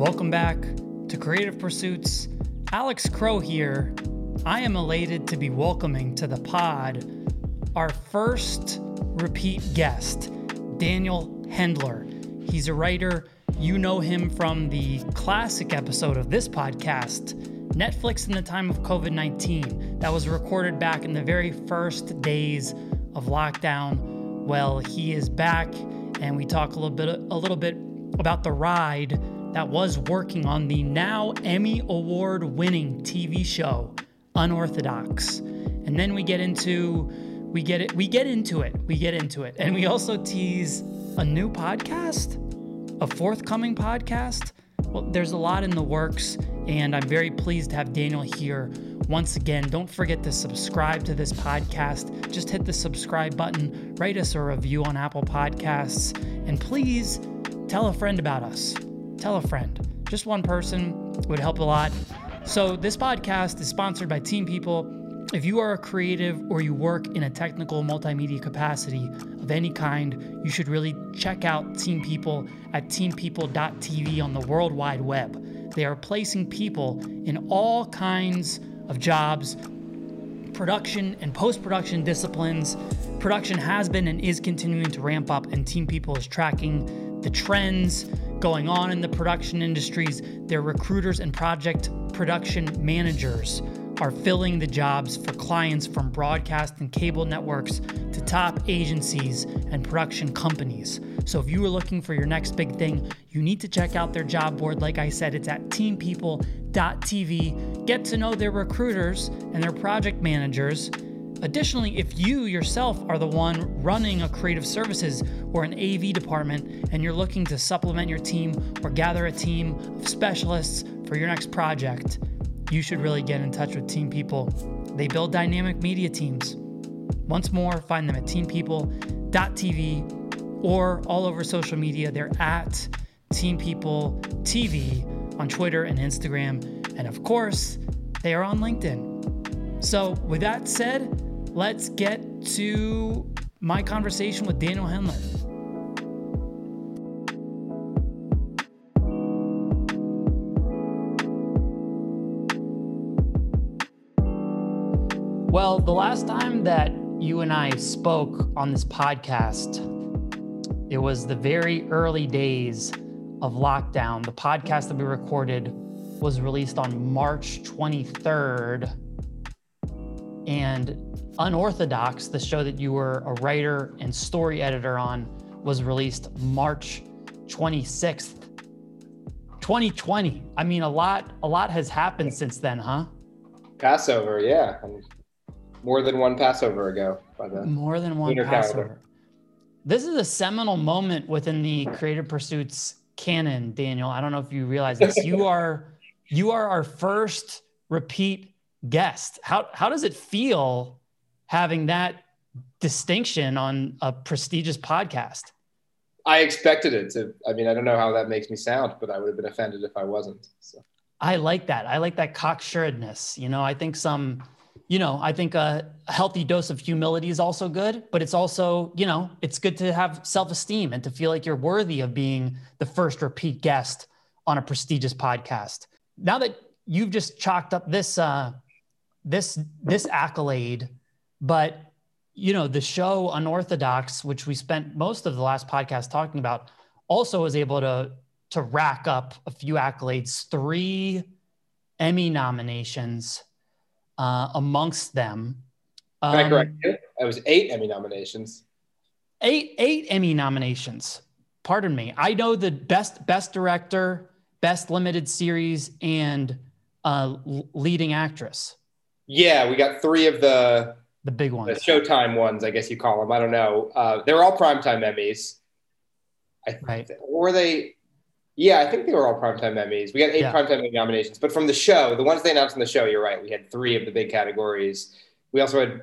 Welcome back to Creative Pursuits. Alex Crow here. I am elated to be welcoming to the pod our first repeat guest, Daniel Hendler. He's a writer. You know him from the classic episode of this podcast, Netflix in the Time of COVID 19, that was recorded back in the very first days of lockdown. Well, he is back, and we talk a little bit, a little bit about the ride that was working on the now Emmy Award winning TV show Unorthodox. And then we get into we get it we get into it. We get into it. And we also tease a new podcast, a forthcoming podcast. Well, there's a lot in the works and I'm very pleased to have Daniel here. Once again, don't forget to subscribe to this podcast. Just hit the subscribe button, write us a review on Apple Podcasts, and please tell a friend about us tell a friend. Just one person would help a lot. So, this podcast is sponsored by Team People. If you are a creative or you work in a technical multimedia capacity of any kind, you should really check out Team People at teampeople.tv on the World Wide Web. They are placing people in all kinds of jobs, production and post production disciplines. Production has been and is continuing to ramp up, and Team People is tracking the trends going on in the production industries. Their recruiters and project production managers are filling the jobs for clients from broadcast and cable networks to top agencies and production companies. So if you are looking for your next big thing, you need to check out their job board. Like I said, it's at teampeople.tv. Get to know their recruiters and their project managers Additionally, if you yourself are the one running a creative services or an AV department and you're looking to supplement your team or gather a team of specialists for your next project, you should really get in touch with Team People. They build dynamic media teams. Once more, find them at teampeople.tv or all over social media. They're at Team People TV on Twitter and Instagram. And of course, they are on LinkedIn. So, with that said, let's get to my conversation with Daniel Hendler. Well, the last time that you and I spoke on this podcast, it was the very early days of lockdown. The podcast that we recorded was released on March 23rd. And Unorthodox, the show that you were a writer and story editor on, was released March 26th, 2020. I mean, a lot, a lot has happened since then, huh? Passover, yeah. More than one Passover ago. By the More than one Passover. Calendar. This is a seminal moment within the Creative Pursuits canon, Daniel. I don't know if you realize this. you are you are our first repeat guest. How how does it feel having that distinction on a prestigious podcast. I expected it to. I mean, I don't know how that makes me sound, but I would have been offended if I wasn't. So. I like that. I like that cocksuredness. You know, I think some, you know, I think a, healthy dose of humility is also good, but it's also, you know, it's good to have self esteem and to feel like you're worthy of being the first repeat guest on a prestigious podcast. Now that you've just chalked up this, uh, this, this accolade but you know, the show Unorthodox, which we spent most of the last podcast talking about, also was able to to rack up a few accolades, three Emmy nominations uh, amongst them. Um, Can I correct you? It was eight Emmy nominations. Eight eight Emmy nominations. Pardon me. I know the best best director, best limited series, and uh, leading actress. Yeah, we got three of the the big ones, the Showtime ones, I guess you call them. I don't know. Uh, they're all primetime Emmys. I th- right. Were they? Yeah, I think they were all primetime Emmys. We got eight yeah. primetime Emmy nominations, but from the show, the ones they announced in the show, you're right. We had three of the big categories. We also had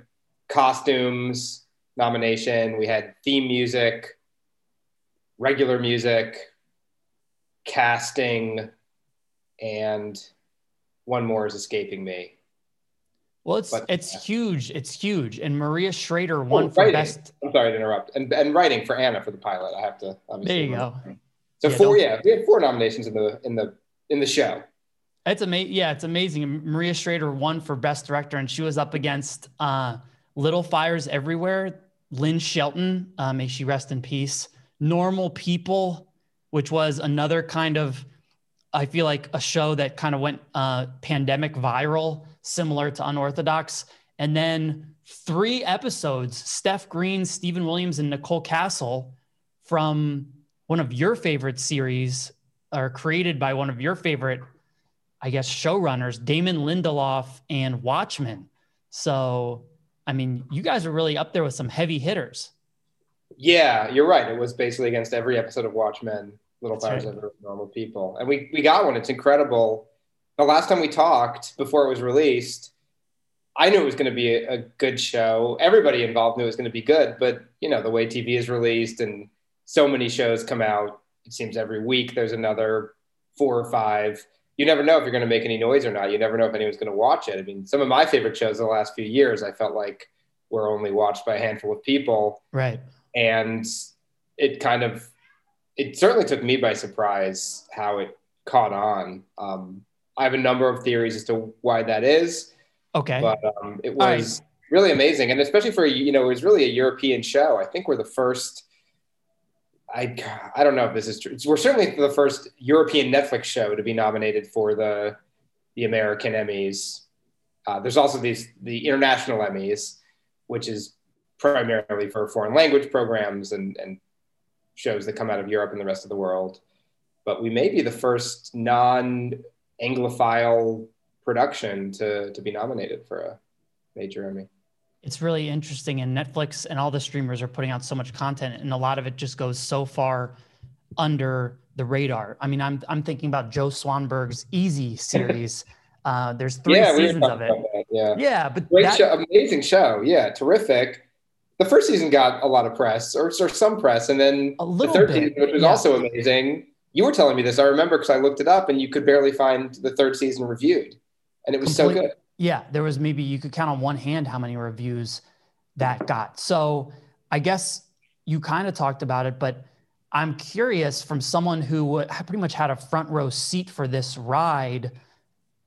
costumes nomination. We had theme music, regular music, casting, and one more is escaping me. Well, it's but, it's yeah. huge. It's huge. And Maria Schrader won oh, for writing. best. I'm sorry to interrupt. And and writing for Anna for the pilot. I have to. There you go. So yeah, four, yeah, we had four nominations in the in the in the show. It's amazing. Yeah, it's amazing. Maria Schrader won for best director, and she was up against uh, Little Fires Everywhere. Lynn Shelton, uh, may she rest in peace. Normal People, which was another kind of, I feel like a show that kind of went uh, pandemic viral, similar to Unorthodox. And then three episodes Steph Green, Stephen Williams, and Nicole Kassell from one of your favorite series, or created by one of your favorite, I guess, showrunners, Damon Lindelof and Watchmen. So, I mean, you guys are really up there with some heavy hitters. Yeah, you're right. It was basically against every episode of Watchmen, Little Fires right. Normal People. And we, we got one. It's incredible. The last time we talked before it was released, I knew it was going to be a, a good show. Everybody involved knew it was going to be good, but you know, the way TV is released and so many shows come out, it seems every week there's another four or five. You never know if you're going to make any noise or not. You never know if anyone's going to watch it. I mean, some of my favorite shows the last few years, I felt like were only watched by a handful of people. Right. And it kind of, it certainly took me by surprise how it caught on. Um, I have a number of theories as to why that is. Okay. But um, it was right. really amazing. And especially for, you know, it was really a European show. I think we're the first, I, I don't know if this is true. We're certainly the first European Netflix show to be nominated for the, the American Emmys. Uh, there's also these, the international Emmys, which is primarily for foreign language programs and, and shows that come out of Europe and the rest of the world. But we may be the first non Anglophile production to to be nominated for a major Emmy. It's really interesting, and Netflix and all the streamers are putting out so much content, and a lot of it just goes so far under the radar. I mean, I'm I'm thinking about Joe Swanberg's Easy series. Uh, there's three yeah, seasons of it. Yeah, yeah, but great that, show, amazing show. Yeah, terrific. The first season got a lot of press, or, or some press, and then the third bit, season, which was yeah. also amazing. You were telling me this. I remember because I looked it up, and you could barely find the third season reviewed and it was Complete, so good. Yeah, there was maybe you could count on one hand how many reviews that got. So I guess you kind of talked about it, but I'm curious from someone who pretty much had a front row seat for this ride.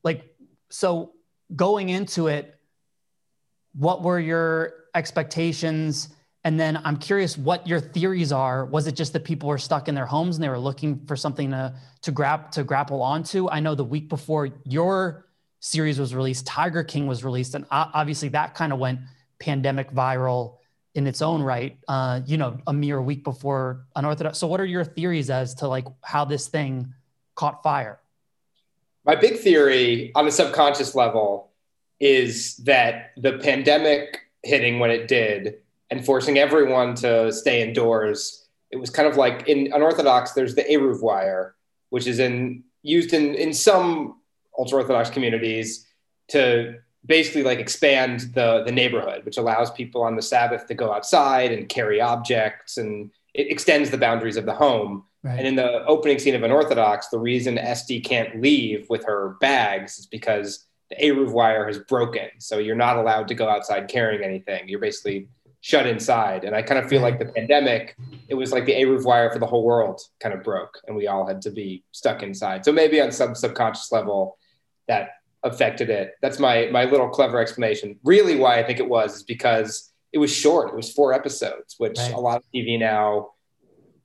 Like, so going into it, what were your expectations? And then I'm curious what your theories are. Was it just that people were stuck in their homes and they were looking for something to to grab to grapple onto? I know the week before your series was released, Tiger King was released, and obviously that kind of went pandemic viral in its own right. Uh, you know, a mere week before Unorthodox. So, what are your theories as to like how this thing caught fire? My big theory on a subconscious level is that the pandemic hitting when it did and forcing everyone to stay indoors. It was kind of like in unorthodox. There's the Eruv wire, which is in used in in some ultra orthodox communities to basically like expand the the neighborhood, which allows people on the Sabbath to go outside and carry objects, and it extends the boundaries of the home. Right. And in the opening scene of Unorthodox, the reason Esty can't leave with her bags is because the Eruv wire has broken. So you're not allowed to go outside carrying anything. You're basically shut inside. And I kind of feel like the pandemic, it was like the Eruv wire for the whole world kind of broke, and we all had to be stuck inside. So maybe on some subconscious level, that affected it. That's my my little clever explanation. Really, why I think it was is because it was short. It was four episodes, which right. a lot of TV now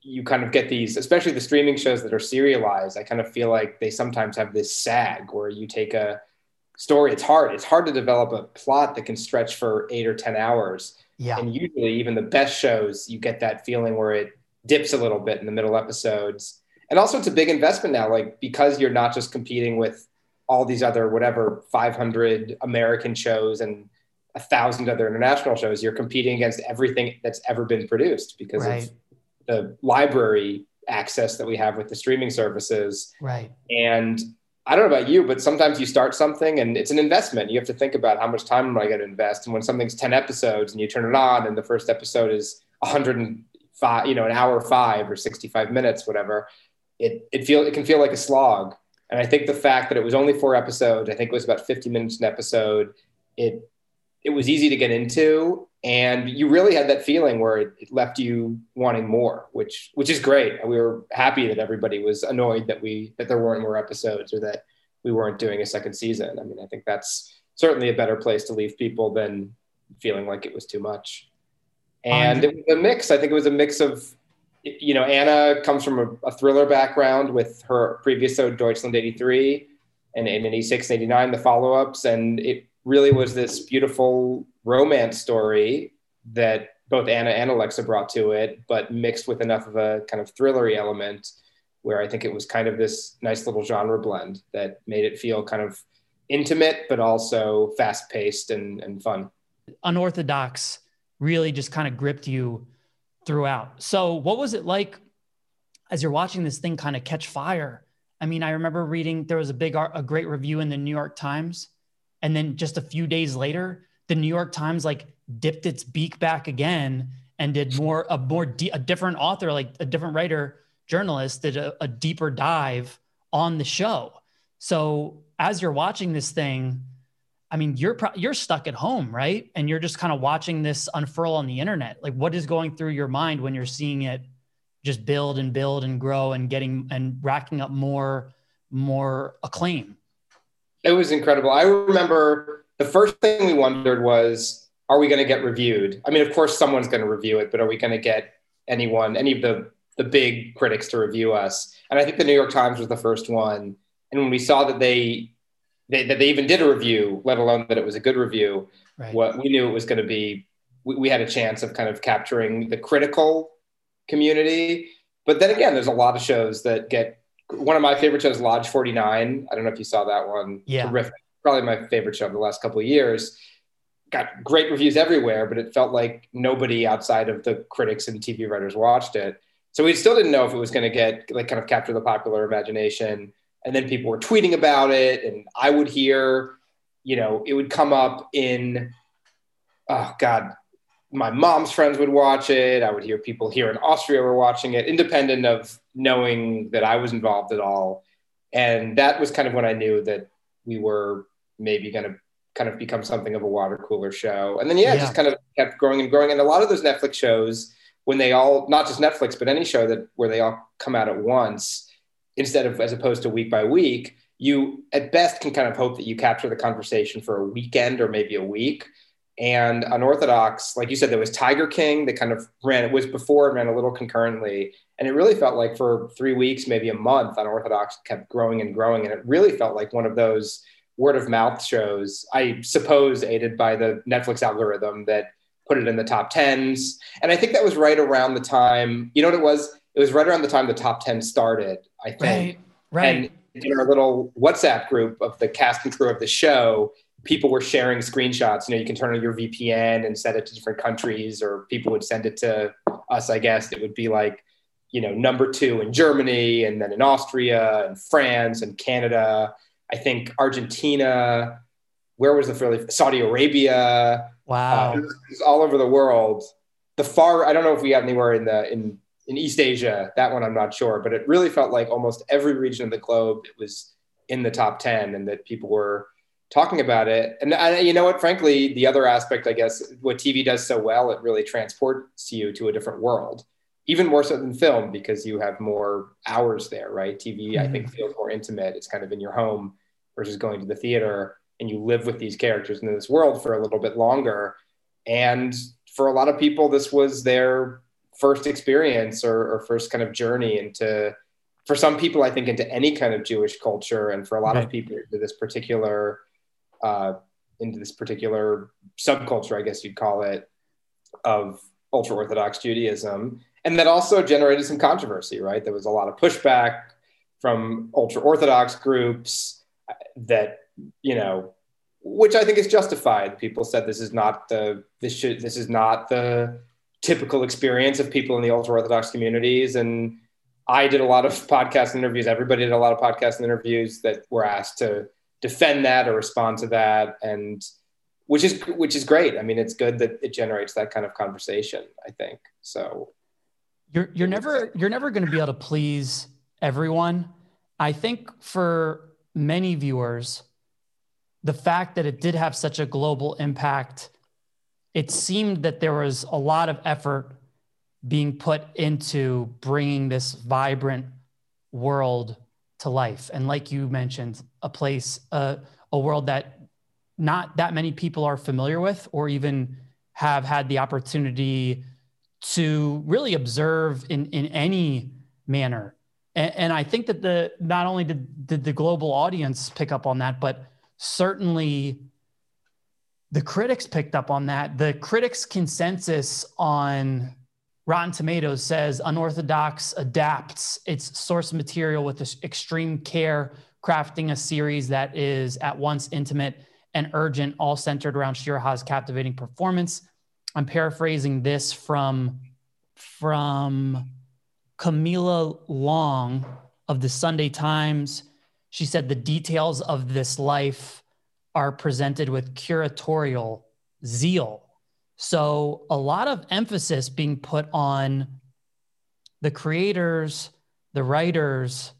you kind of get these, especially the streaming shows that are serialized. I kind of feel like they sometimes have this sag where you take a story. It's hard. It's hard to develop a plot that can stretch for eight or ten hours. Yeah. And usually, even the best shows, you get that feeling where it dips a little bit in the middle episodes. And also, it's a big investment now, like because you're not just competing with all these other whatever 500 American shows and a thousand other international shows. You're competing against everything that's ever been produced because right. of the library access that we have with the streaming services. Right. And I don't know about you, but sometimes you start something and it's an investment. You have to think about how much time am I going to invest. And when something's 10 episodes and you turn it on and the first episode is 105, you know, an hour five or 65 minutes, whatever, it, it feel, it can feel like a slog. And I think the fact that it was only four episodes, I think it was about 50 minutes an episode, it it was easy to get into and you really had that feeling where it, it, left you wanting more which which is great. We were happy that everybody was annoyed that we that there weren't more episodes or that we weren't doing a second season. I mean i think that's certainly a better place to leave people than feeling like it was too much. And it was a mix. I think it was a mix of you know anna comes from a, a thriller background with her previous show deutschland 83 and in 86 89 the follow-ups and it really was this beautiful romance story that both Anna and Alexa brought to it, but mixed with enough of a kind of thrillery element where I think it was kind of this nice little genre blend that made it feel kind of intimate, but also fast paced and, and fun. Unorthodox really just kind of gripped you throughout. So, what was it like as you're watching this thing kind of catch fire? I mean, I remember reading there was a big, a great review in the New York Times and then just a few days later, the New York Times like dipped its beak back again and did more a more a different author, like a different writer journalist, did a, a deeper dive on the show. So as you're watching this thing, I mean, you're pro- you're stuck at home, right? And you're just kind of watching this unfurl on the internet. Like, what is going through your mind when you're seeing it just build and build and grow and getting and racking up more more acclaim? It was incredible. I remember the first thing we wondered was, are we going to get reviewed? I mean, of course, someone's going to review it, but are we going to get anyone, any of the the big critics to review us? And I think the New York Times was the first one. And when we saw that they, they that they even did a review, let alone that it was a good review, right. what we knew it was going to be, we, we had a chance of kind of capturing the critical community. But then again, there's a lot of shows that get one of my favorite shows, Lodge 49. I don't know if you saw that one. Yeah. Terrific. Probably my favorite show of the last couple of years. Got great reviews everywhere, but it felt like nobody outside of the critics and TV writers watched it. So we still didn't know if it was going to get like kind of capture the popular imagination. And then people were tweeting about it, and I would hear, you know, it would come up in, oh God, my mom's friends would watch it. I would hear people here in Austria were watching it, independent of knowing that I was involved at all. And that was kind of when I knew that we were maybe going to kind of become something of a water cooler show. And then, yeah, yeah, just kind of kept growing and growing. And a lot of those Netflix shows, when they all, not just Netflix, but any show that where they all come out at once, instead of as opposed to week by week, you at best can kind of hope that you capture the conversation for a weekend or maybe a week and unorthodox like you said there was tiger king that kind of ran it was before and ran a little concurrently and it really felt like for three weeks maybe a month unorthodox kept growing and growing and it really felt like one of those word of mouth shows i suppose aided by the netflix algorithm that put it in the top 10s and i think that was right around the time you know what it was it was right around the time the top 10 started i think right, right. and in our little whatsapp group of the cast and crew of the show people were sharing screenshots. You know, you can turn on your VPN and set it to different countries, or people would send it to us. I guess it would be like, you know, number two in Germany, and then in Austria, and France, and Canada. I think Argentina. Where was the fairly Saudi Arabia? Wow, uh, it, was, all over the world. The far I don't know if we got anywhere in the in in East Asia. That one I'm not sure, but it really felt like almost every region of the globe it was in the top ten, and that people were talking about it. And I, you know what, frankly, the other aspect, I guess, what TV does so well, it really transports you to a different world, even more so than film because you have more hours there, right? TV, mm-hmm. I think, mm-hmm. feels more intimate. It's kind of in your home versus going to the theater and you live with these characters in this world for a little bit longer. And for a lot of people, this was their first experience or, or first kind of journey into for some people, I think into any kind of Jewish culture, and for a lot right. of people into this particular uh, into this particular subculture, I guess you'd call it, of ultra Orthodox Judaism. And that also generated some controversy, right? There was a lot of pushback from ultra Orthodox groups that, you know, which I think is justified. People said this is not the this should this is not the typical experience of people in the ultra Orthodox communities. And I did a lot of podcast interviews. Everybody did a lot of podcast interviews that were asked to defend that or respond to that and which is which is great i mean it's good that it generates that kind of conversation i think so you're you're never you're never going to be able to please everyone i think for many viewers the fact that it did have such a global impact it seemed that there was a lot of effort being put into bringing this vibrant world to life. And like you mentioned, a place, uh, a world that not that many people are familiar with or even have had the opportunity to really observe in, in any manner. And, and I think that the not only did, did the global audience pick up on that, but certainly the critics picked up on that. The critics' consensus on Rotten Tomatoes says Unorthodox adapts its source material with extreme care, crafting a series that is at once intimate and urgent, all centered around Shira Haas's captivating performance. I'm paraphrasing this from from Camilla Long of the Sunday Times. She said the details of this life are presented with curatorial zeal so a lot of emphasis being put on the creators, the writers'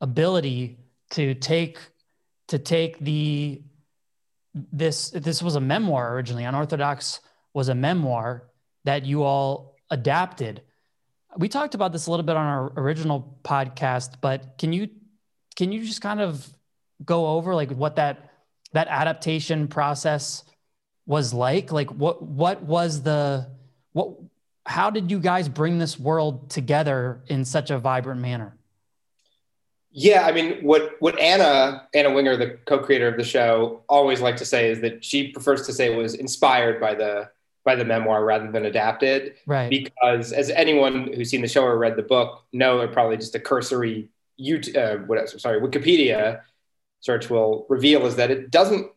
ability to take to take the this this was a memoir originally. Unorthodox was a memoir that you all adapted. We talked about this a little bit on our original podcast, but can you can you just kind of go over like what that that adaptation process was like? Like what what was the what how did you guys bring this world together in such a vibrant manner? Yeah, I mean, what what Anna Anna Winger, the co-creator of the show, always liked to say is that she prefers to say it was inspired by the by the memoir rather than adapted. Right. Because as anyone who's seen the show or read the book know, or probably just a cursory YouTube, uh, what, sorry, Wikipedia search will reveal is that it doesn't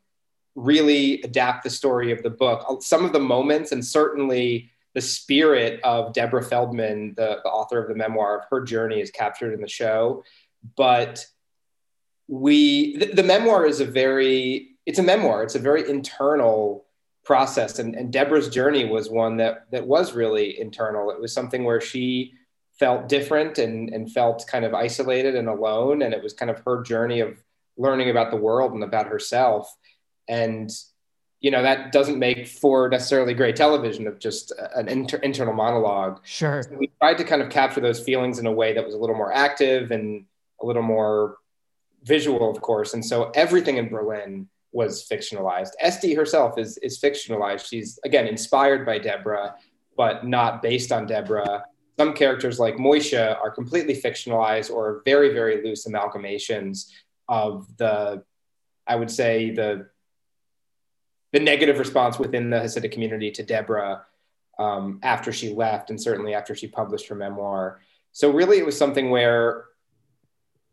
really adapt the story of the book. Some of the moments, and certainly the spirit of Deborah Feldman, the, the author of the memoir of her journey, is captured in the show. But we, the, the memoir is a very, it's a memoir. It's a very internal process, and, and Deborah's journey was one that that was really internal. It was something where she felt different and and felt kind of isolated and alone, and it was kind of her journey of learning about the world and about herself. And you know that doesn't make for necessarily great television of just an inter- internal monologue. Sure. So we tried to kind of capture those feelings in a way that was a little more active and a little more visual of course. And so everything in berlin was fictionalized. Esty herself is is fictionalized. She's again inspired by deborah but not based on deborah. Some characters like Moishe are completely fictionalized or very very loose amalgamations of the i would say the the negative response within the Hasidic community to Deborah um, after she left, and certainly after she published her memoir. So really, it was something where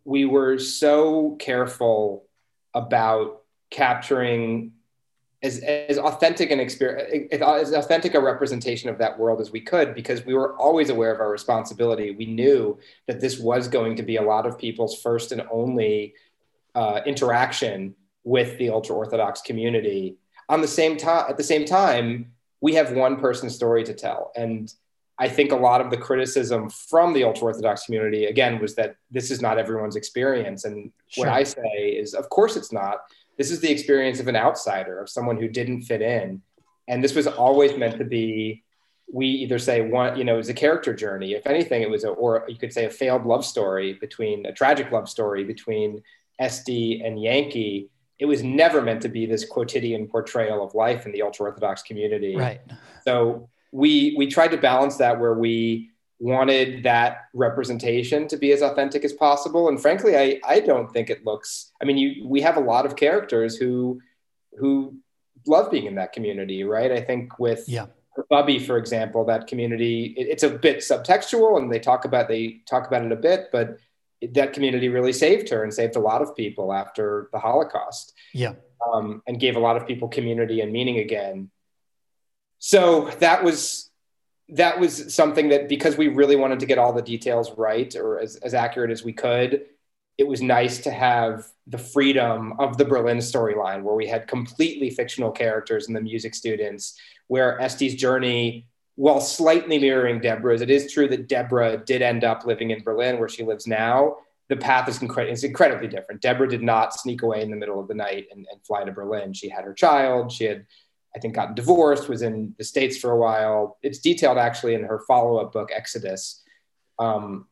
we were so careful about capturing as, as authentic an experience, as authentic a representation of that world as we could, because we were always aware of our responsibility. We knew that this was going to be a lot of people's first and only uh, interaction with the ultra Orthodox community on the same time at the same time we have one person's story to tell and i think a lot of the criticism from the ultra orthodox community again was that this is not everyone's experience and sure. what i say is of course it's not this is the experience of an outsider of someone who didn't fit in and this was always meant to be we either say one you know it was a character journey if anything it was a or you could say a failed love story between a tragic love story between Esty and Yanky it was never meant to be this quotidian portrayal of life in the ultra orthodox community. Right. So we we tried to balance that where we wanted that representation to be as authentic as possible. And frankly, I I don't think it looks. I mean, you we have a lot of characters who who love being in that community, right? I think with yeah. Bubby, for example, that community it, it's a bit subtextual, and they talk about they talk about it a bit, but that community really saved her and saved a lot of people after the Holocaust. Yeah. Um, and gave a lot of people community and meaning again. So that was that was something that because we really wanted to get all the details right or as, as accurate as we could, it was nice to have the freedom of the Berlin storyline where we had completely fictional characters and the music students, where Esty's journey while slightly mirroring Deborah's, it is true that Deborah did end up living in Berlin, where she lives now. The path is, incre- incredibly different. Deborah did not sneak away in the middle of the night and, and, fly to Berlin. She had her child. She had I think gotten divorced, was in the States for a while. It's detailed actually in her follow up book, Exodus. Um,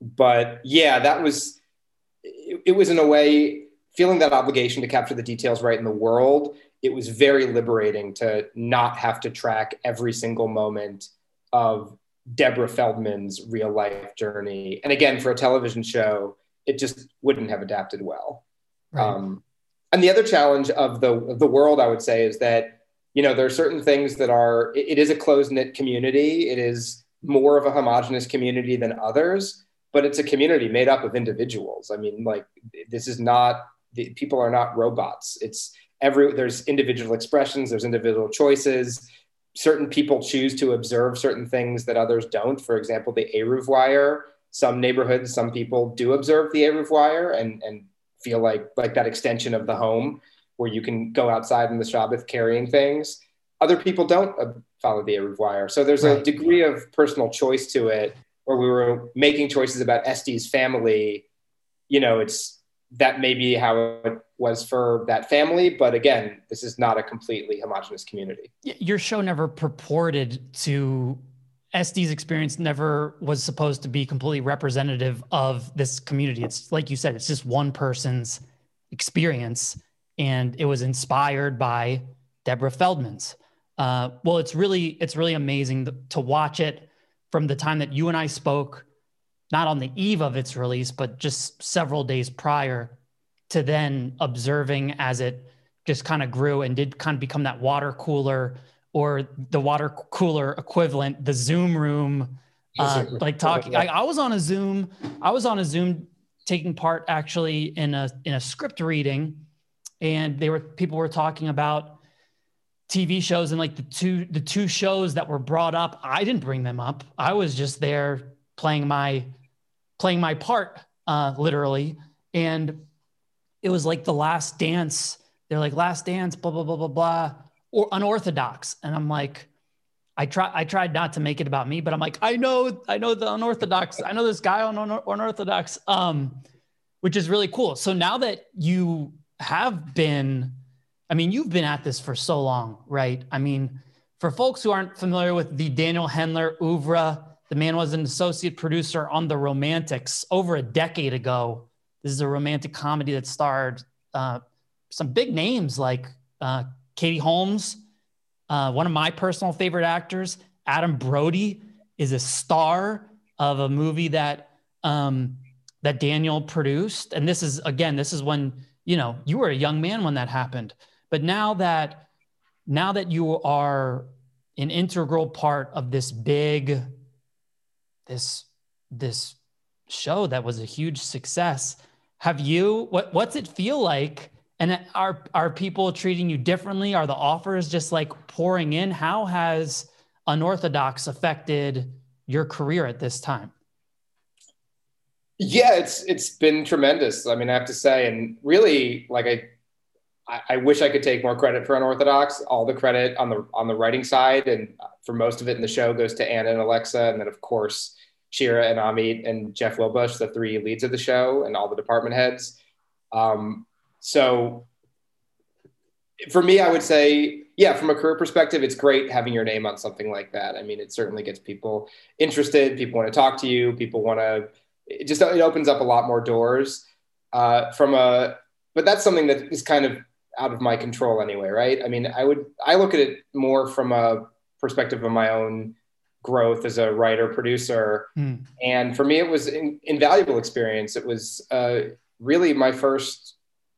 but yeah, that was, it, it was in a way feeling that obligation to capture the details right in the world. It was very liberating to not have to track every single moment of Deborah Feldman's real life journey. And again, for a television show, it just wouldn't have adapted well. Right. Um, and the other challenge of the of the world, I would say, is that you know there are certain things that are. it, it is a closed knit community. It is more of a homogenous community than others, but it's a community made up of individuals. I mean, like this is not the people are not robots. It's every there's individual expressions, there's individual choices. Certain people choose to observe certain things that others don't. For example, the Eruv wire. Some neighborhoods, some people do observe the Eruv wire and and feel like like that extension of the home where you can go outside in the Shabbat carrying things. Other people don't uh, follow the Eruv wire. So there's right. a degree of personal choice to it where we were making choices about Esty's family. You know, it's that may be how it was for that family. But again, this is not a completely homogenous community. Your show never purported to Esty's experience never was supposed to be completely representative of this community. It's like you said, it's just one person's experience, and it was inspired by Deborah Feldman's. Uh, well, it's really it's really amazing to watch it from the time that you and I spoke, not on the eve of its release, but just several days prior, to then observing as it just kind of grew and did kind of become that water cooler or the water cooler equivalent, the Zoom room, uh, like talking. I, I, was on a Zoom. I was on a Zoom taking part actually in a in a script reading, and they were people were talking about TV shows and like the two the two shows that were brought up. I didn't bring them up. I was just there playing my playing my part, uh, literally, and it was like the Last Dance. They're like Last Dance, blah blah blah blah blah or unorthodox. And I'm like, I try I tried not to make it about me, but I'm like, I know, I know the unorthodox. I know this guy on unorthodox, um, which is really cool. So now that you have been, I mean, you've been at this for so long, right? I mean, for folks who aren't familiar with the Daniel Hendler oeuvre, the man was an associate producer on The Romantics over a decade ago. This is a romantic comedy that starred uh, some big names like uh, Katie Holmes, uh, one of my personal favorite actors, Adam Brody, is a star of a movie that um, that Daniel produced. And this is again, this is when you know you were a young man when that happened. But now that now that you are an integral part of this big this this show that was a huge success have you what what's it feel like and are are people treating you differently? Are the offers just like pouring in? How has unorthodox affected your career at this time? Yeah, it's it's been tremendous. I mean, I have to say, and really, like I, I, wish I could take more credit for unorthodox. All the credit on the on the writing side, and for most of it in the show goes to Anna and Alexa, and then of course Shira and Amit and Jeff Wilbusch, the three leads of the show, and all the department heads. Um, so for me, I would say, yeah, from a career perspective, it's great having your name on something like that. I mean, it certainly gets people interested. People want to talk to you. People want to. It just it opens up a lot more doors. Uh, from a, but that's something that is kind of out of my control anyway, right? I mean, I would I look at it more from a perspective of my own growth as a writer producer, mm. and for me, it was an invaluable experience. It was uh, really my first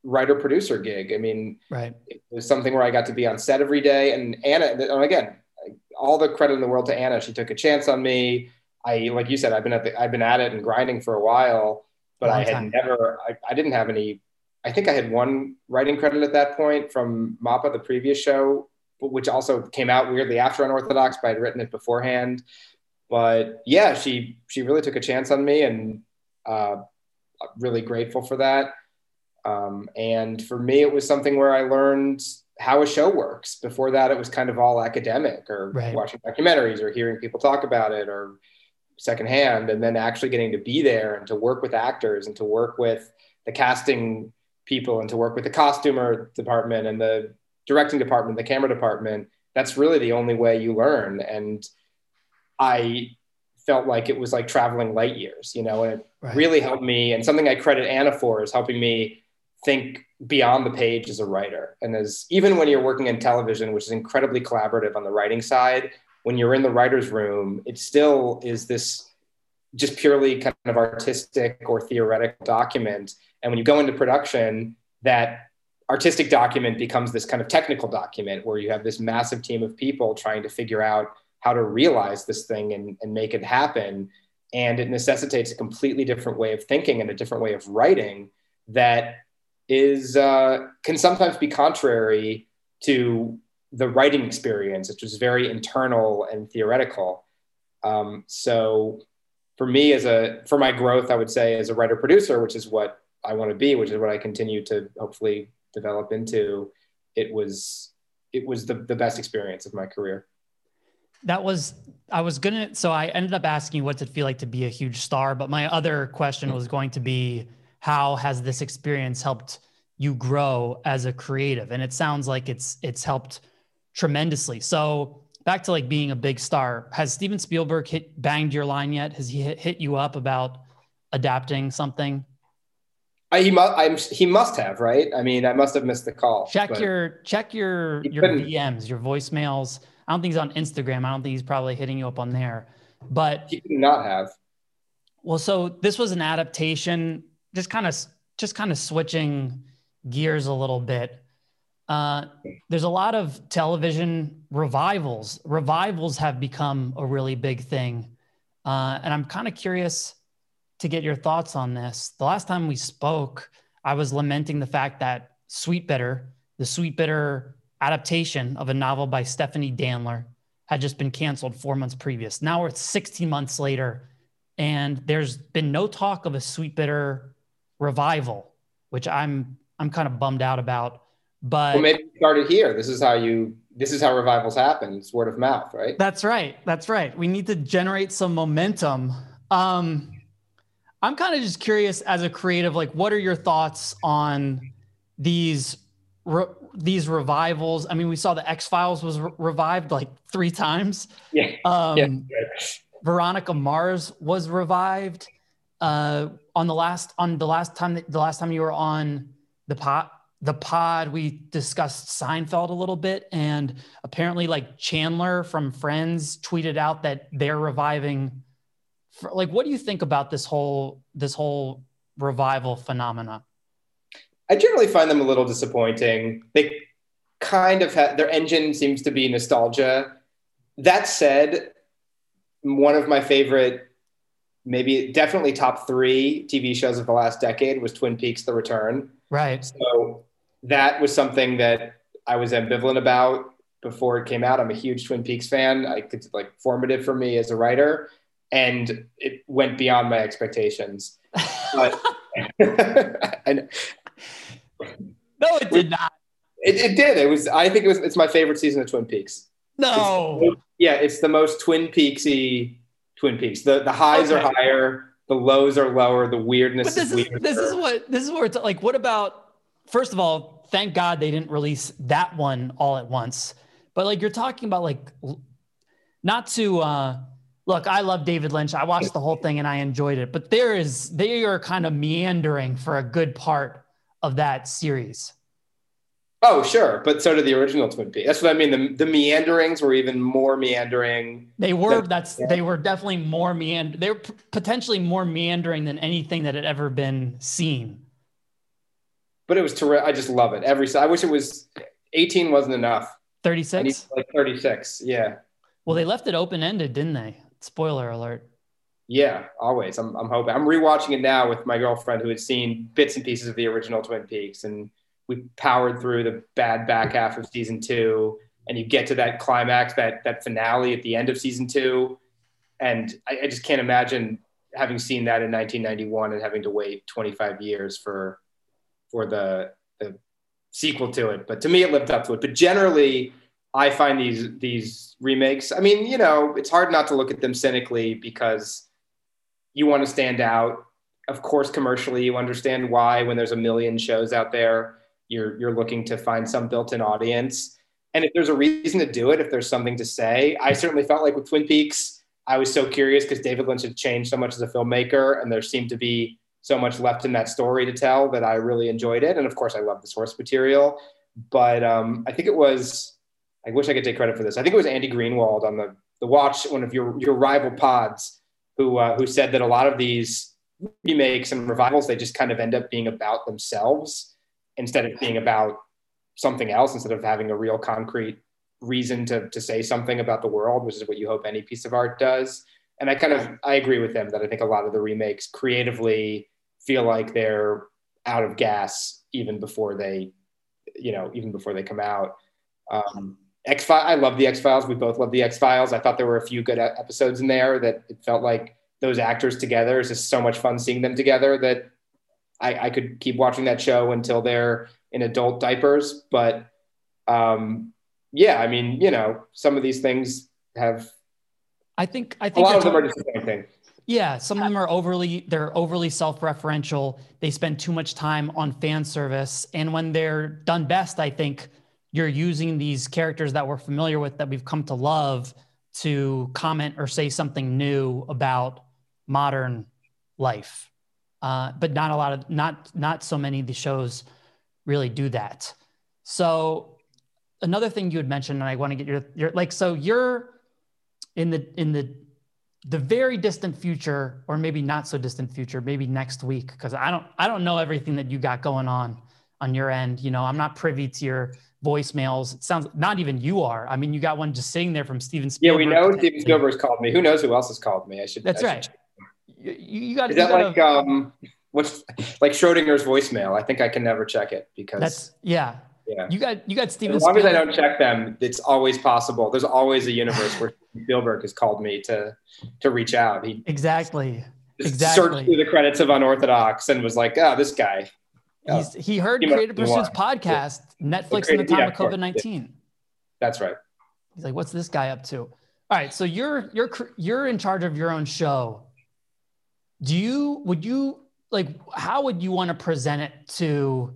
writer producer gig. I mean, right. it was something where I got to be on set every day. And Anna, and again, all the credit in the world to Anna. She took a chance on me. I, like you said, I've been at the, I've been at it and grinding for a while, but I had time. never, I, I didn't have any. I think I had one writing credit at that point from Mappa, the previous show, which also came out weirdly after Unorthodox, but I'd written it beforehand. But yeah, she she really took a chance on me, and uh, really grateful for that. Um, and for me, it was something where I learned how a show works. Before that, it was kind of all academic or right. watching documentaries or hearing people talk about it or secondhand. And then actually getting to be there and to work with actors and to work with the casting people and to work with the costumer department and the directing department, the camera department, that's really the only way you learn. And I felt like it was like traveling light years, you know, and it right. really helped me. And something I credit Anna for is helping me think beyond the page as a writer. And as even when you're working in television, which is incredibly collaborative on the writing side, when you're in the writer's room, it still is this just purely kind of artistic or theoretical document. And when you go into production, that artistic document becomes this kind of technical document where you have this massive team of people trying to figure out how to realize this thing and, and make it happen. And it necessitates a completely different way of thinking and a different way of writing that is uh, can sometimes be contrary to the writing experience, which was very internal and theoretical. Um, so for me as a for my growth, I would say as a writer producer, which is what I want to be, which is what I continue to hopefully develop into, it was it was the, the best experience of my career. That was I was gonna so I ended up asking what's it feel like to be a huge star, but my other question was going to be how has this experience helped you grow as a creative? And it sounds like it's it's helped tremendously. So back to like being a big star, has Steven Spielberg hit banged your line yet? Has he hit, hit you up about adapting something? I, he must. I'm, he must have, right? I mean, I must have missed the call. Check your check your your DMs, your voicemails. I don't think he's on Instagram. I don't think he's probably hitting you up on there. But he could not have. Well, so this was an adaptation, just kind of just kind of switching gears a little bit. Uh, there's a lot of television revivals. Revivals have become a really big thing. Uh, and I'm kind of curious to get your thoughts on this. The last time we spoke, I was lamenting the fact that Sweetbitter, the Sweetbitter adaptation of a novel by Stephanie Danler, had just been canceled four months previous. Now we're 16 months later, and there's been no talk of a Sweetbitter revival, which I'm I'm kind of bummed out about. But well, maybe started here. This is how you. This is how revivals happen. It's word of mouth, right? That's right. That's right. We need to generate some momentum. Um, I'm kind of just curious as a creative, like, what are your thoughts on these re- these revivals? I mean, we saw the X Files was re- revived like three times. Yeah. Um, yeah. Veronica Mars was revived uh, on the last on the last time the last time you were on the pod the pod we discussed Seinfeld a little bit and apparently like Chandler from Friends tweeted out that they're reviving like what do you think about this whole this whole revival phenomena? I generally find them a little disappointing. They kind of have their engine seems to be nostalgia. That said, one of my favorite maybe definitely top 3 TV shows of the last decade was Twin Peaks The Return Right. So that was something that I was ambivalent about before it came out. I'm a huge Twin Peaks fan. I could like formative for me as a writer, and it went beyond my expectations. But and, no, it did not. It, it did. It was. I think it was. It's my favorite season of Twin Peaks. No. It's, yeah, it's the most Twin Peaksy Twin Peaks. The the highs okay. are higher the lows are lower, the weirdness but this is, is this is what this is where it's like. What about first of all? Thank God they didn't release that one all at once. But like you're talking about, like not to uh, look. I love David Lynch. I watched the whole thing and I enjoyed it. But there is they are kind of meandering for a good part of that series. Oh, sure. But so did the original Twin Peaks. That's what I mean. The, the meanderings were even more meandering. They were, than, that's, yeah. they were definitely more meander. They were p- potentially more meandering than anything that had ever been seen. But it was terrific. I just love it. Every, I wish it was 18 wasn't enough. 36? Like 36. Yeah. Well, they left it open ended, didn't they? Spoiler alert. Yeah, always. I'm, I'm hoping. I'm rewatching it now with my girlfriend who had seen bits and pieces of the original Twin Peaks. And, we powered through the bad back half of season two, and you get to that climax, that that finale at the end of season two, and I, I just can't imagine having seen that in 1991 and having to wait 25 years for for the the sequel to it. But to me, it lived up to it. But generally, I find these these remakes. I mean, you know, it's hard not to look at them cynically because you want to stand out. Of course, commercially, you understand why when there's a million shows out there you're you're looking to find some built-in audience. And if there's a reason to do it, if there's something to say, I certainly felt like with Twin Peaks, I was so curious because David Lynch had changed so much as a filmmaker, and there seemed to be so much left in that story to tell that I really enjoyed it. And of course, I love the source material. But um, I think it was, I wish I could take credit for this. I think it was Andy Greenwald on the, the Watch, one of your, your rival pods, who, uh, who said that a lot of these remakes and revivals, they just kind of end up being about themselves instead of being about something else, instead of having a real concrete reason to, to say something about the world, which is what you hope any piece of art does. And I kind of I agree with them that I think a lot of the remakes creatively feel like they're out of gas even before they, you know, even before they come out. Um, X Files, I love the X Files. We both love the X Files. I thought there were a few good episodes in there that it felt like those actors together is just so much fun seeing them together that I, I could keep watching that show until they're in adult diapers. But um, yeah, I mean, you know, some of these things have. I think I think a lot of them are just the same thing. Yeah, some of them are overly they're overly self-referential. They spend too much time on fan service, and when they're done best, I think you're using these characters that we're familiar with that we've come to love to comment or say something new about modern life. Uh, but not a lot of not not so many of the shows really do that. So another thing you had mentioned, and I want to get your, your like, so you're in the in the the very distant future, or maybe not so distant future, maybe next week, because I don't I don't know everything that you got going on on your end. You know, I'm not privy to your voicemails. It sounds not even you are. I mean, you got one just sitting there from Steven Spielberg. Yeah, we know Steven Spielberg's called me. Who knows who else has called me? I should. That's I right. You, you got. Is that like um, what's like Schrodinger's voicemail? I think I can never check it because that's yeah. Yeah. You got you got Steven. As long Spielberg. as I don't check them, it's always possible. There's always a universe where Spielberg has called me to to reach out. He exactly exactly searched through the credits of Unorthodox and was like, "Oh, this guy." He's, he heard he Creative Pursuits podcast, yeah. Netflix in the time yeah, of COVID nineteen. That's right. He's like, "What's this guy up to?" All right, so you're you're you're in charge of your own show. Do you would you like how would you want to present it to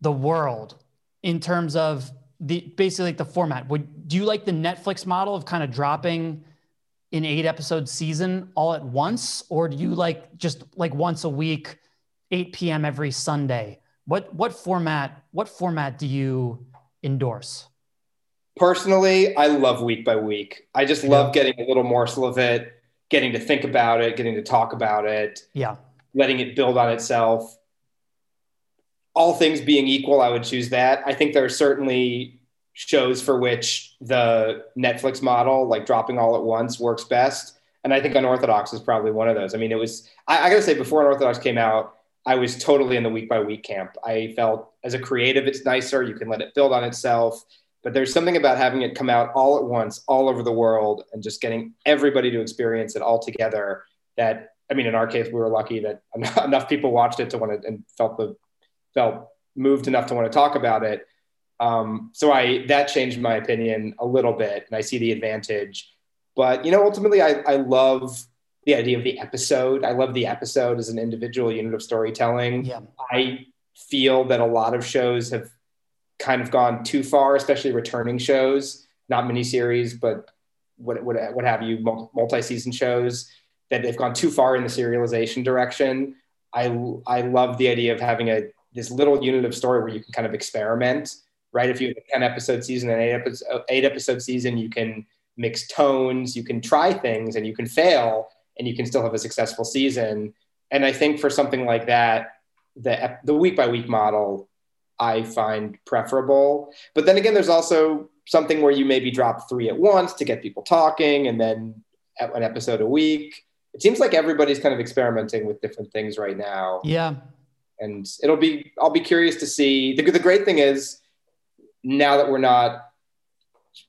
the world in terms of the basically like the format. Would do you like the Netflix model of kind of dropping an eight episode season all at once, or do you like just like once a week, 8 p.m. every Sunday? What what format what format do you endorse? Personally, I love week by week. I just love getting a little morsel of it, getting to think about it, getting to talk about it. Yeah. Letting it build on itself all things being equal, I would choose that. I think there are certainly shows for which the Netflix model, like dropping all at once, works best. And I think Unorthodox is probably one of those. I mean, it was, I, I gotta say, before Unorthodox came out, I was totally in the week by week camp. I felt as a creative, it's nicer. You can let it build on itself. But there's something about having it come out all at once, all over the world, and just getting everybody to experience it all together. That, I mean, in our case, we were lucky that enough people watched it to want to and felt the felt moved enough to want to talk about it. Um, so I that changed my opinion a little bit, and I see the advantage. But you know, ultimately, I, I love the idea of the episode. I love the episode as an individual unit of storytelling. Yeah. I feel that a lot of shows have kind of gone too far, especially returning shows, not miniseries, but what what what have you, multi-season shows that they've gone too far in the serialization direction. I I love the idea of having a this little unit of story where you can kind of experiment, right? If you have a 10 episode season and eight episode, eight episode season, you can mix tones, you can try things and you can fail and you can still have a successful season. And I think for something like that, the, the week by week model, I find preferable. But then again, there's also something where you maybe drop three at once to get people talking and then an episode a week. It seems like everybody's kind of experimenting with different things right now. Yeah and it'll be I'll be curious to see. The, the great thing is now that we're not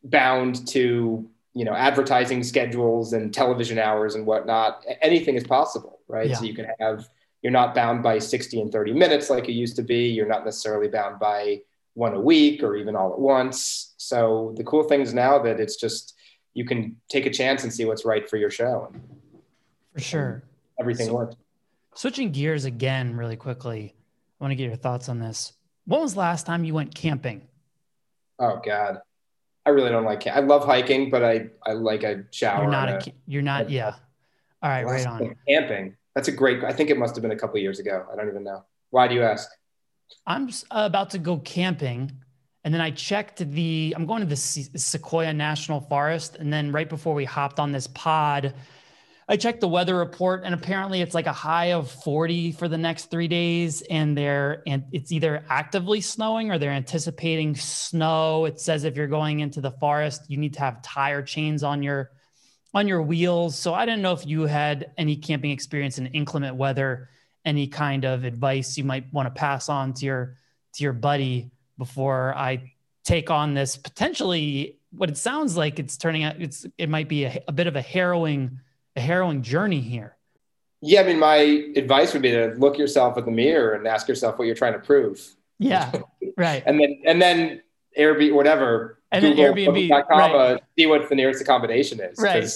bound to you know advertising schedules and television hours and whatnot, anything is possible, right? Yeah. So you can have you're not bound by 60 and 30 minutes like it used to be. You're not necessarily bound by one a week or even all at once. So the cool thing is now that it's just you can take a chance and see what's right for your show. For sure. Everything so, works. Switching gears again, really quickly, I want to get your thoughts on this. When was the last time you went camping? Oh God, I really don't like. I love hiking, but I I like a shower. You're not a, a. You're not. Yeah. All right, right on. Camping. That's a great. I think it must have been a couple years ago. I don't even know. Why do you ask? I'm uh, about to go camping, and then I checked the. I'm going to the Sequoia National Forest, and then right before we hopped on this pod, I checked the weather report and apparently it's like a high of 40 for the next three days. And they're, and it's either actively snowing or they're anticipating snow. It says if you're going into the forest, you need to have tire chains on your, on your wheels. So I didn't know if you had any camping experience in inclement weather, any kind of advice you might want to pass on to your, to your buddy before I take on this potentially what it sounds like it's turning out. It's, it might be a, a bit of a harrowing a harrowing journey here. Yeah, I mean, my advice would be to look yourself in the mirror and ask yourself what you're trying to prove. Yeah, right. and then and then Airbnb, whatever, and Google, then Airbnb, right. uh, see what the nearest accommodation is. Right.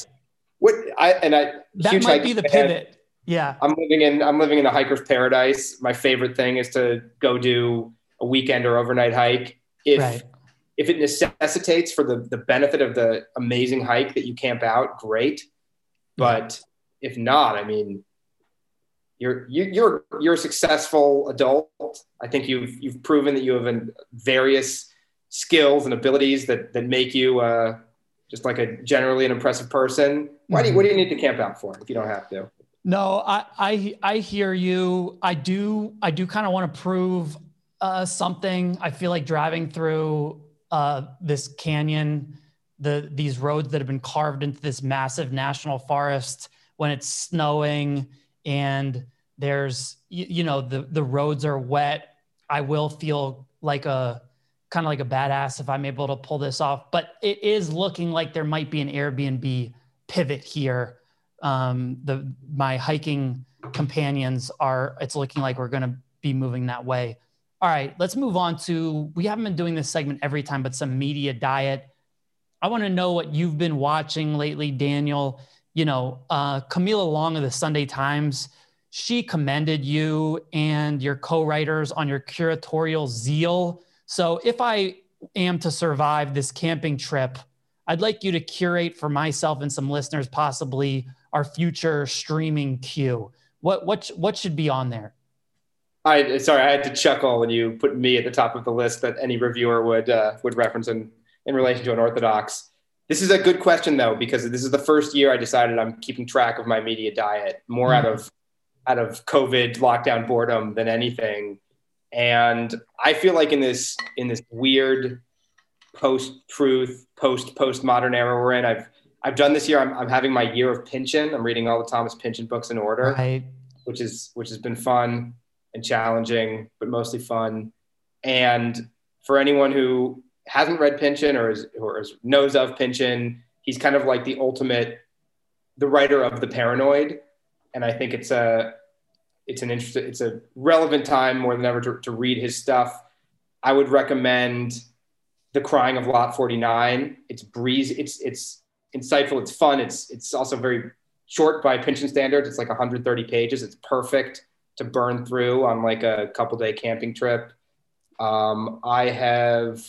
What I and I that might be the pivot. Yeah. I'm living in I'm living in a hiker's paradise. My favorite thing is to go do a weekend or overnight hike. If right. if it necessitates for the the benefit of the amazing hike that you camp out, great. But if not, I mean, you're you, you're you're a successful adult. I think you've you've proven that you have various skills and abilities that that make you uh, just like a generally an impressive person. Why do you, what do you need to camp out for if you don't have to? No, I I, I hear you. I do I do kind of want to prove uh, something. I feel like driving through uh, this canyon the these roads that have been carved into this massive national forest when it's snowing and there's you, you know the the roads are wet i will feel like a kind of like a badass if i'm able to pull this off but it is looking like there might be an airbnb pivot here um, the my hiking companions are it's looking like we're going to be moving that way all right let's move on to we haven't been doing this segment every time but some media diet I want to know what you've been watching lately, Daniel. You know, uh, Camilla Long of the Sunday Times, she commended you and your co writers on your curatorial zeal. So if I am to survive this camping trip, I'd like you to curate for myself and some listeners, possibly our future streaming queue. What, what, what should be on there? I sorry, I had to chuckle when you put me at the top of the list that any reviewer would uh, would reference in in relation to Unorthodox. This is a good question though, because this is the first year I decided I'm keeping track of my media diet more mm-hmm. out of out of COVID lockdown boredom than anything. And I feel like in this in this weird post truth, post postmodern era we're in, I've I've done this year. I'm, I'm having my year of Pynchon. I'm reading all the Thomas Pynchon books in order, right. which is which has been fun and challenging, but mostly fun. And for anyone who hasn't read Pynchon or, is, or is, knows of Pynchon, he's kind of like the ultimate, the writer of the paranoid. And I think it's a, it's an interesting, it's a relevant time more than ever to, to read his stuff. I would recommend The Crying of Lot 49. It's breezy, it's, it's insightful, it's fun. It's, it's also very short by Pynchon standards. It's like 130 pages. It's perfect to burn through on like a couple day camping trip. Um, I have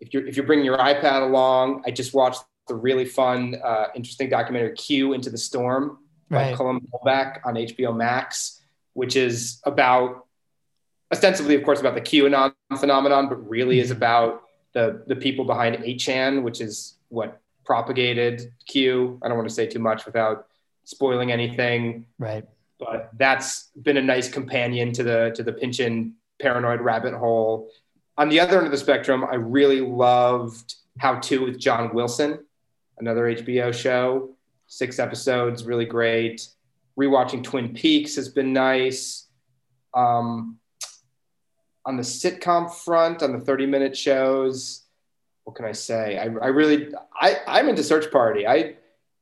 if you're if you're bringing your iPad along, I just watched the really fun, uh, interesting documentary "Q Into the Storm" by right. Hoback on HBO Max, which is about ostensibly, of course, about the QAnon phenomenon, but really is mm-hmm. about the the people behind 8chan, which is what propagated Q. I don't want to say too much without spoiling anything. Right. But that's been a nice companion to the to the Pynchon paranoid rabbit hole on the other end of the spectrum, I really loved How To with John Wilson, another HBO show. Six episodes, really great. Rewatching Twin Peaks has been nice. Um, on the sitcom front, on the 30 minute shows, what can I say? I, I really, I, I'm into Search Party. I,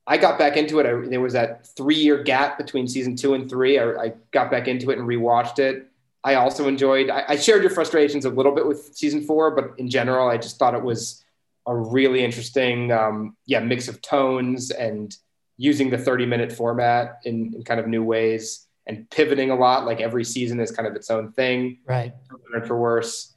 I got back into it. I, there was that three year gap between season two and three. I, I got back into it and rewatched it. I also enjoyed. I, I, shared your frustrations a little bit with season four, but in general, I just thought it was a really interesting, um, yeah, mix of tones and using the 30 minute format in, in, kind of new ways and pivoting a lot. Like every season is kind of its own thing, right? For, better for worse.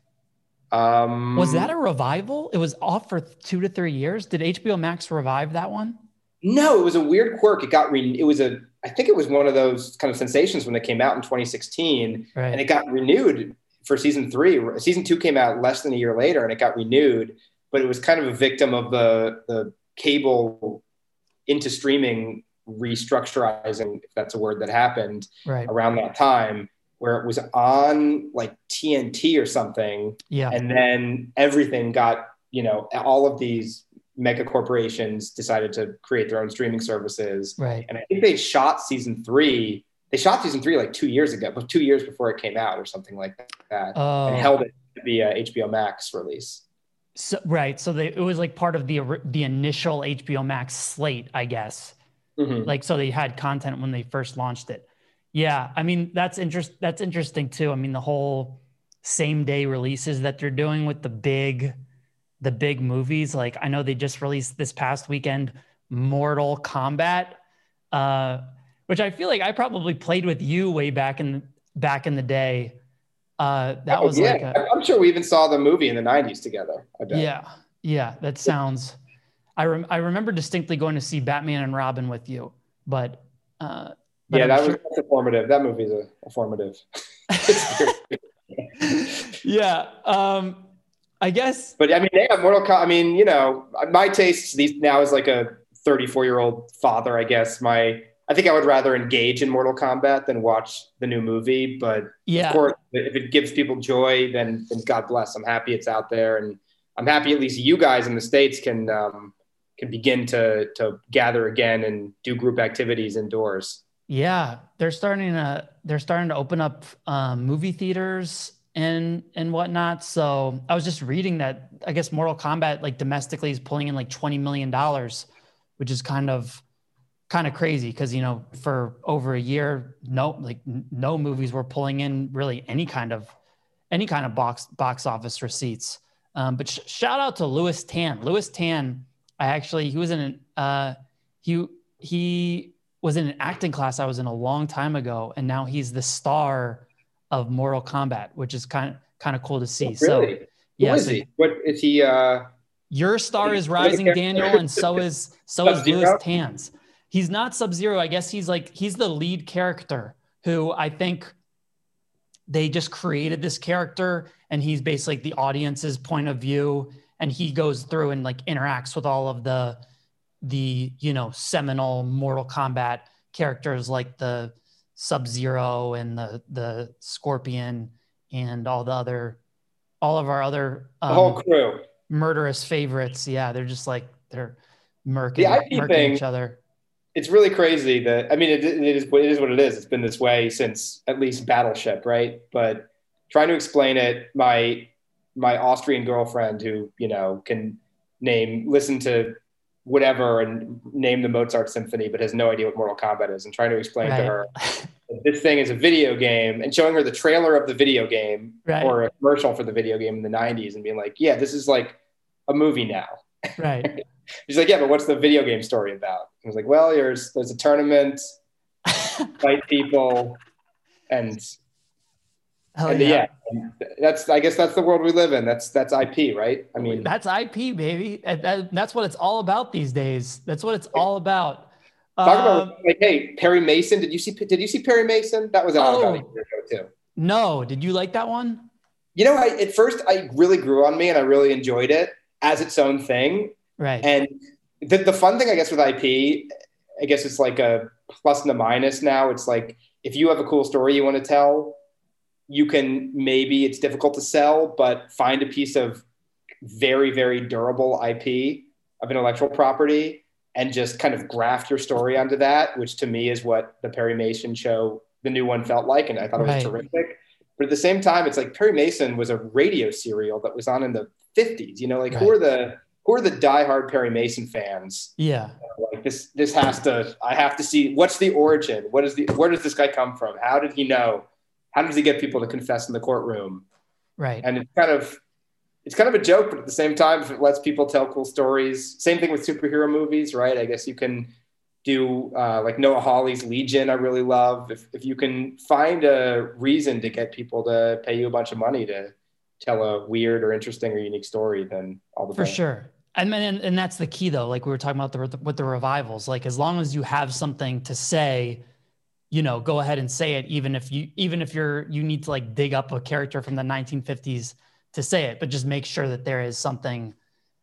Um, was that a revival? It was off for two to three years. Did HBO Max revive that one? No, it was a weird quirk. It got re- it was a I think it was one of those kind of sensations when it came out in 2016, right. and it got renewed for season three. Season two came out less than a year later, and it got renewed. But it was kind of a victim of the the cable into streaming restructurizing, if that's a word that happened right. around that time, where it was on like TNT or something. Yeah. And then everything got, you know, all of these mega corporations decided to create their own streaming services. Right. And I think they shot season three. They shot season three like two years ago, but two years before it came out or something like that, oh. and held it to be a HBO Max release. So, right. So they, it was like part of the the initial HBO Max slate, I guess. Mm-hmm. Like so they had content when they first launched it. Yeah, I mean that's interest that's interesting too. I mean the whole same day releases that they're doing with the big the big movies. Like I know they just released this past weekend Mortal Kombat, uh, which I feel like I probably played with you way back in back in the day. Uh, that oh, was yeah. like i am sure we even saw the movie in the 90s together. Yeah, yeah, that sounds. I rem- I remember distinctly going to see Batman and Robin with you, but. Uh, but yeah, I'm that sure- was a formative. That movie's a, a formative. yeah. Um, I guess. But I mean, yeah, Mortal Kombat. I mean, you know, my taste these now is like a 34 year old father. I guess my I think I would rather engage in Mortal Kombat than watch the new movie. But yeah, of course, if it gives people joy, then, then God bless. I'm happy it's out there, and I'm happy at least you guys in the states can um, can begin to to gather again and do group activities indoors. Yeah, they're starting to they're starting to open up um, movie theaters and and whatnot. So I was just reading that I guess Mortal Kombat like domestically is pulling in like twenty million dollars, which is kind of kind of crazy because you know for over a year no like no movies were pulling in really any kind of any kind of box box office receipts. Um, but sh- shout out to Lewis Tan. Lewis Tan, I actually he was in an uh, he he was in an acting class I was in a long time ago, and now he's the star of Mortal Kombat, which is kind of kind of cool to see. Oh, really? So, yeah, is so, he? What is he? Uh, your star is rising, Daniel, and so is so is Lewis Tan's. He's not Sub Zero. I guess he's like he's the lead character who I think they just created this character, and he's basically the audience's point of view, and he goes through and like interacts with all of the the you know seminal Mortal Kombat characters like the Sub Zero and the the Scorpion and all the other all of our other um, whole crew murderous favorites. Yeah, they're just like they're murking, the murking thing, each other. It's really crazy that I mean it, it is it is what it is. It's been this way since at least Battleship, right? But trying to explain it, my my Austrian girlfriend who you know can name listen to whatever and name the Mozart symphony, but has no idea what Mortal Kombat is, and trying to explain right. to her this thing is a video game and showing her the trailer of the video game right. or a commercial for the video game in the 90s and being like, yeah, this is like a movie now. Right. She's like, yeah, but what's the video game story about? I was like, well, there's there's a tournament, fight people, and Hell and yeah. yeah. that's I guess that's the world we live in. That's that's IP, right? I mean, that's IP, baby. That, that's what it's all about these days. That's what it's all about. Talk um, about like, hey, Perry Mason. Did you see? Did you see Perry Mason? That was out oh, about a year ago too. No, did you like that one? You know, I at first I really grew on me and I really enjoyed it as its own thing. Right. And the the fun thing, I guess, with IP, I guess it's like a plus and a minus now. It's like if you have a cool story you want to tell, you can maybe it's difficult to sell, but find a piece of very, very durable IP of intellectual property and just kind of graft your story onto that, which to me is what the Perry Mason show, the new one felt like. And I thought it was right. terrific. But at the same time, it's like Perry Mason was a radio serial that was on in the 50s. You know, like right. who are the who are the diehard Perry Mason fans? Yeah. Like this this has to I have to see what's the origin? What is the where does this guy come from? How did he know? how does he get people to confess in the courtroom? Right. And it's kind of it's kind of a joke, but at the same time, if it lets people tell cool stories. Same thing with superhero movies, right? I guess you can do uh, like Noah Hawley's Legion. I really love if if you can find a reason to get people to pay you a bunch of money to tell a weird or interesting or unique story, then all the for better. sure. And, and and that's the key though. Like we were talking about the with the revivals. Like as long as you have something to say, you know, go ahead and say it. Even if you even if you're you need to like dig up a character from the 1950s to say it, but just make sure that there is something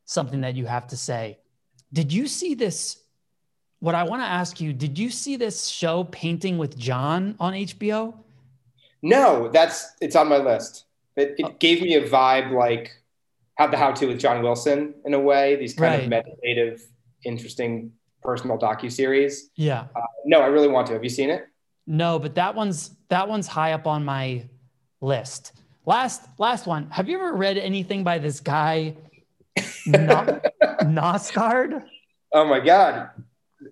something that you have to say. Did you see this? What I want to ask you, did you see this show Painting with John on HBO? No, that's it's on my list. It, it oh. gave me a vibe like how the how to with John Wilson in a way. These kind right. of meditative, interesting personal docu series. Yeah. Uh, no, I really want to. Have you seen it? No, but that one's that one's high up on my list. Last last one. Have you ever read anything by this guy, no- Knausgaard? Oh my god,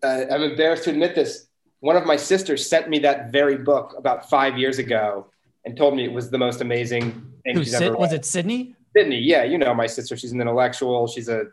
uh, I'm embarrassed to admit this. One of my sisters sent me that very book about five years ago and told me it was the most amazing thing Who, she's ever read. Was it Sydney? Sydney, yeah, you know my sister. She's an intellectual. She's a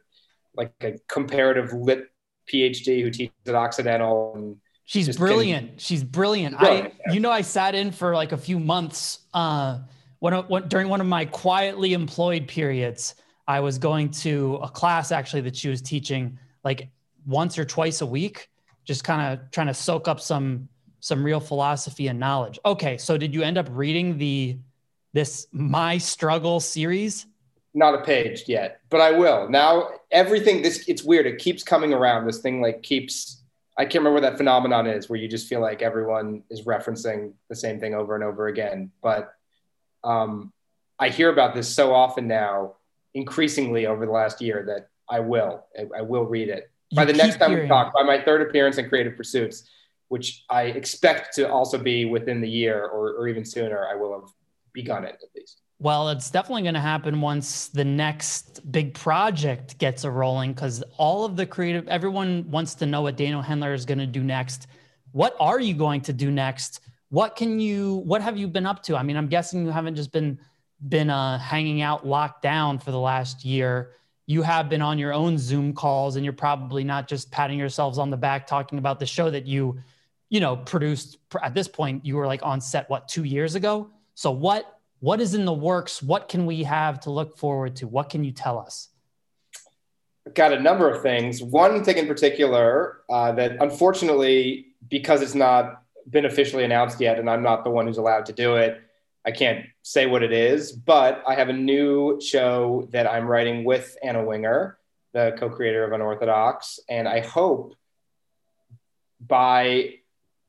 like a comparative lit PhD who teaches at Occidental. And She's brilliant. Can, She's brilliant. brilliant. I, you know, I sat in for like a few months. Uh, when, when during one of my quietly employed periods, I was going to a class actually that she was teaching like once or twice a week, just kind of trying to soak up some some real philosophy and knowledge. Okay, so did you end up reading the this My Struggle series? Not a page yet, but I will. Now everything this it's weird. It keeps coming around. This thing like keeps I can't remember what that phenomenon is where you just feel like everyone is referencing the same thing over and over again. But um, I hear about this so often now, increasingly over the last year that I will. I, I will read it. You by the next time we talk, by my third appearance in Creative Pursuits, which I expect to also be within the year or, or even sooner, I will have begun it at least. Well, it's definitely going to happen once the next big project gets a rolling because all of the creative, everyone wants to know what Daniel Hendler is going to do next. What are you going to do next? What can you, what have you been up to? I mean, I'm guessing you haven't just been, been uh, hanging out locked down for the last year. You have been on your own Zoom calls and you're probably not just patting yourselves on the back talking about the show that you, you know, produced at this point, you were like on set, what, two years ago? So what, what is in the works? What can we have to look forward to? What can you tell us? I've got a number of things. One thing in particular uh, that unfortunately, because it's not been officially announced yet, and I'm not the one who's allowed to do it, I can't say what it is, but I have a new show that I'm writing with Anna Winger, the co creator of Unorthodox. And I hope by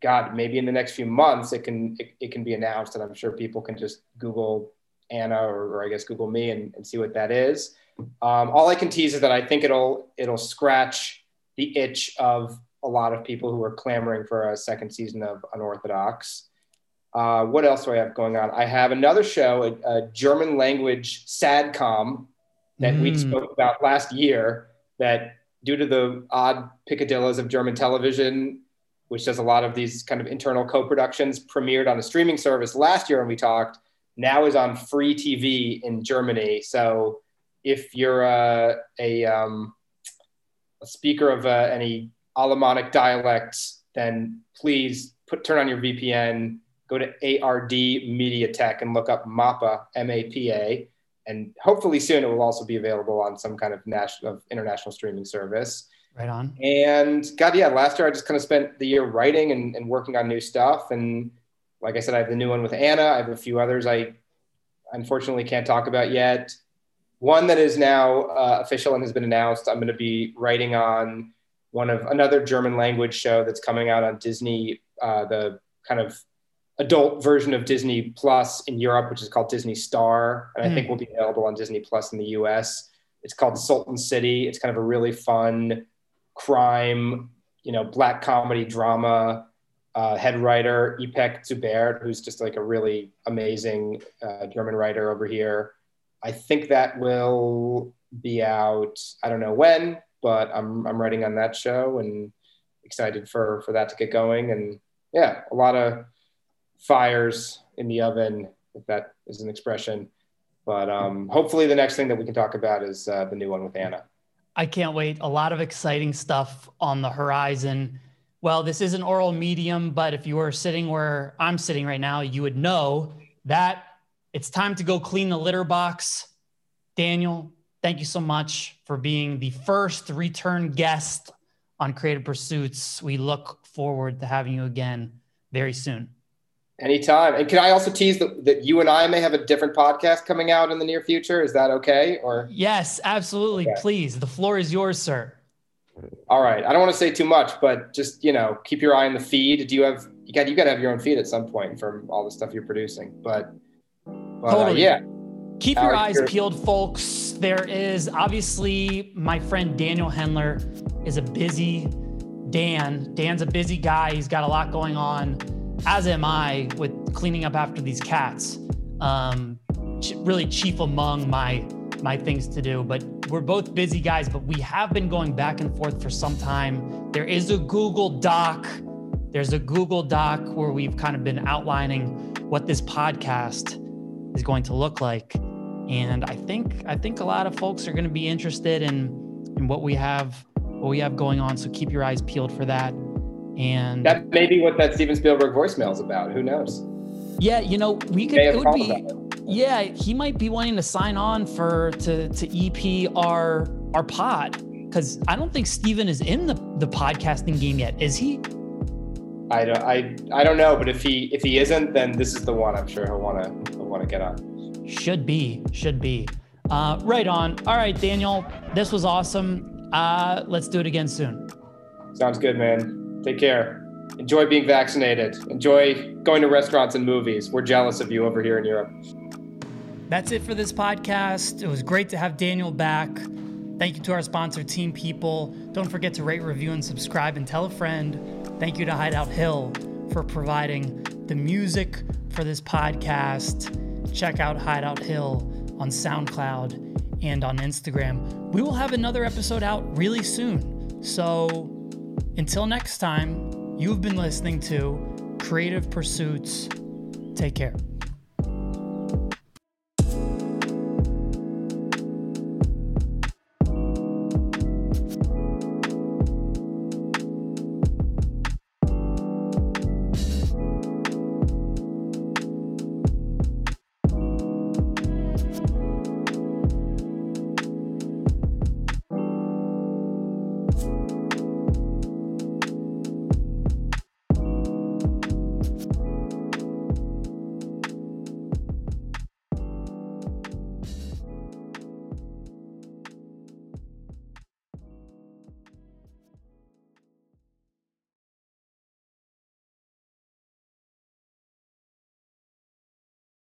God, maybe in the next few months it can it, it can be announced, and I'm sure people can just Google Anna or, or I guess Google me and, and see what that is. Um, all I can tease is that I think it'll it'll scratch the itch of a lot of people who are clamoring for a second season of Unorthodox. Uh, what else do I have going on? I have another show, a, a German language sadcom that mm. we spoke about last year. That due to the odd picadillos of German television, which does a lot of these kind of internal co-productions, premiered on a streaming service last year when we talked. Now is on free TV in Germany. So if you're a, a, um, a speaker of uh, any Alemannic dialects, then please put turn on your VPN, go to ARD Mediathek and look up MAPA, M-A-P-A, and hopefully soon it will also be available on some kind of national, of international streaming service. Right on. And God, yeah, last year I just kind of spent the year writing and, and working on new stuff. And like I said, I have the new one with Anna. I have a few others I unfortunately can't talk about yet. One that is now uh, official and has been announced. I'm going to be writing on one of another German language show that's coming out on Disney, uh, the kind of adult version of Disney Plus in Europe, which is called Disney Star, and mm. I think hmm. will be available on Disney Plus in the US. It's called Sultan City. It's kind of a really fun crime, you know, black comedy drama. Uh, head writer Ipek Zubert, who's just like a really amazing uh, German writer over here. I think that will be out. I don't know when, but I'm I'm writing on that show and excited for for that to get going. And yeah, a lot of fires in the oven, if that is an expression. But um, hopefully, the next thing that we can talk about is uh, the new one with Anna. I can't wait. A lot of exciting stuff on the horizon. Well, this is an oral medium, but if you were sitting where I'm sitting right now, you would know that it's time to go clean the litter box. Daniel, thank you so much for being the first return guest on Creative Pursuits. We look forward to having you again very soon. Anytime. And can I also tease that, that you and I may have a different podcast coming out in the near future? Is that okay? Or yes, absolutely. Okay. Please. The floor is yours, sir. All right. I don't want to say too much, but just, you know, keep your eye on the feed. Do you have you got you got to have your own feed at some point from all the stuff you're producing. But, but uh, totally. Uh, yeah. Keep your eyes peeled, folks. There is obviously my friend Daniel Hendler is a busy Dan. Dan's a busy guy. He's got a lot going on, as am I with cleaning up after these cats. Um, really chief among my my things to do. But we're both busy guys, but we have been going back and forth for some time. There is a Google Doc. There's a Google Doc where we've kind of been outlining what this podcast is going to look like. And I think I think a lot of folks are going to be interested in in what we have what we have going on. So keep your eyes peeled for that. And that may be what that Steven Spielberg voicemail is about. Who knows? Yeah, you know, we could it would be yeah, he might be wanting to sign on for to to EP our our pod because I don't think Steven is in the the podcasting game yet. Is he? I don't I I don't know, but if he if he isn't, then this is the one I'm sure he'll want to he'll want to get on. Should be, should be. Uh, right on. All right, Daniel, this was awesome. Uh, let's do it again soon. Sounds good, man. Take care. Enjoy being vaccinated. Enjoy going to restaurants and movies. We're jealous of you over here in Europe. That's it for this podcast. It was great to have Daniel back. Thank you to our sponsor, Team People. Don't forget to rate, review, and subscribe and tell a friend. Thank you to Hideout Hill for providing the music for this podcast. Check out Hideout Hill on SoundCloud and on Instagram. We will have another episode out really soon. So until next time, you've been listening to Creative Pursuits. Take care.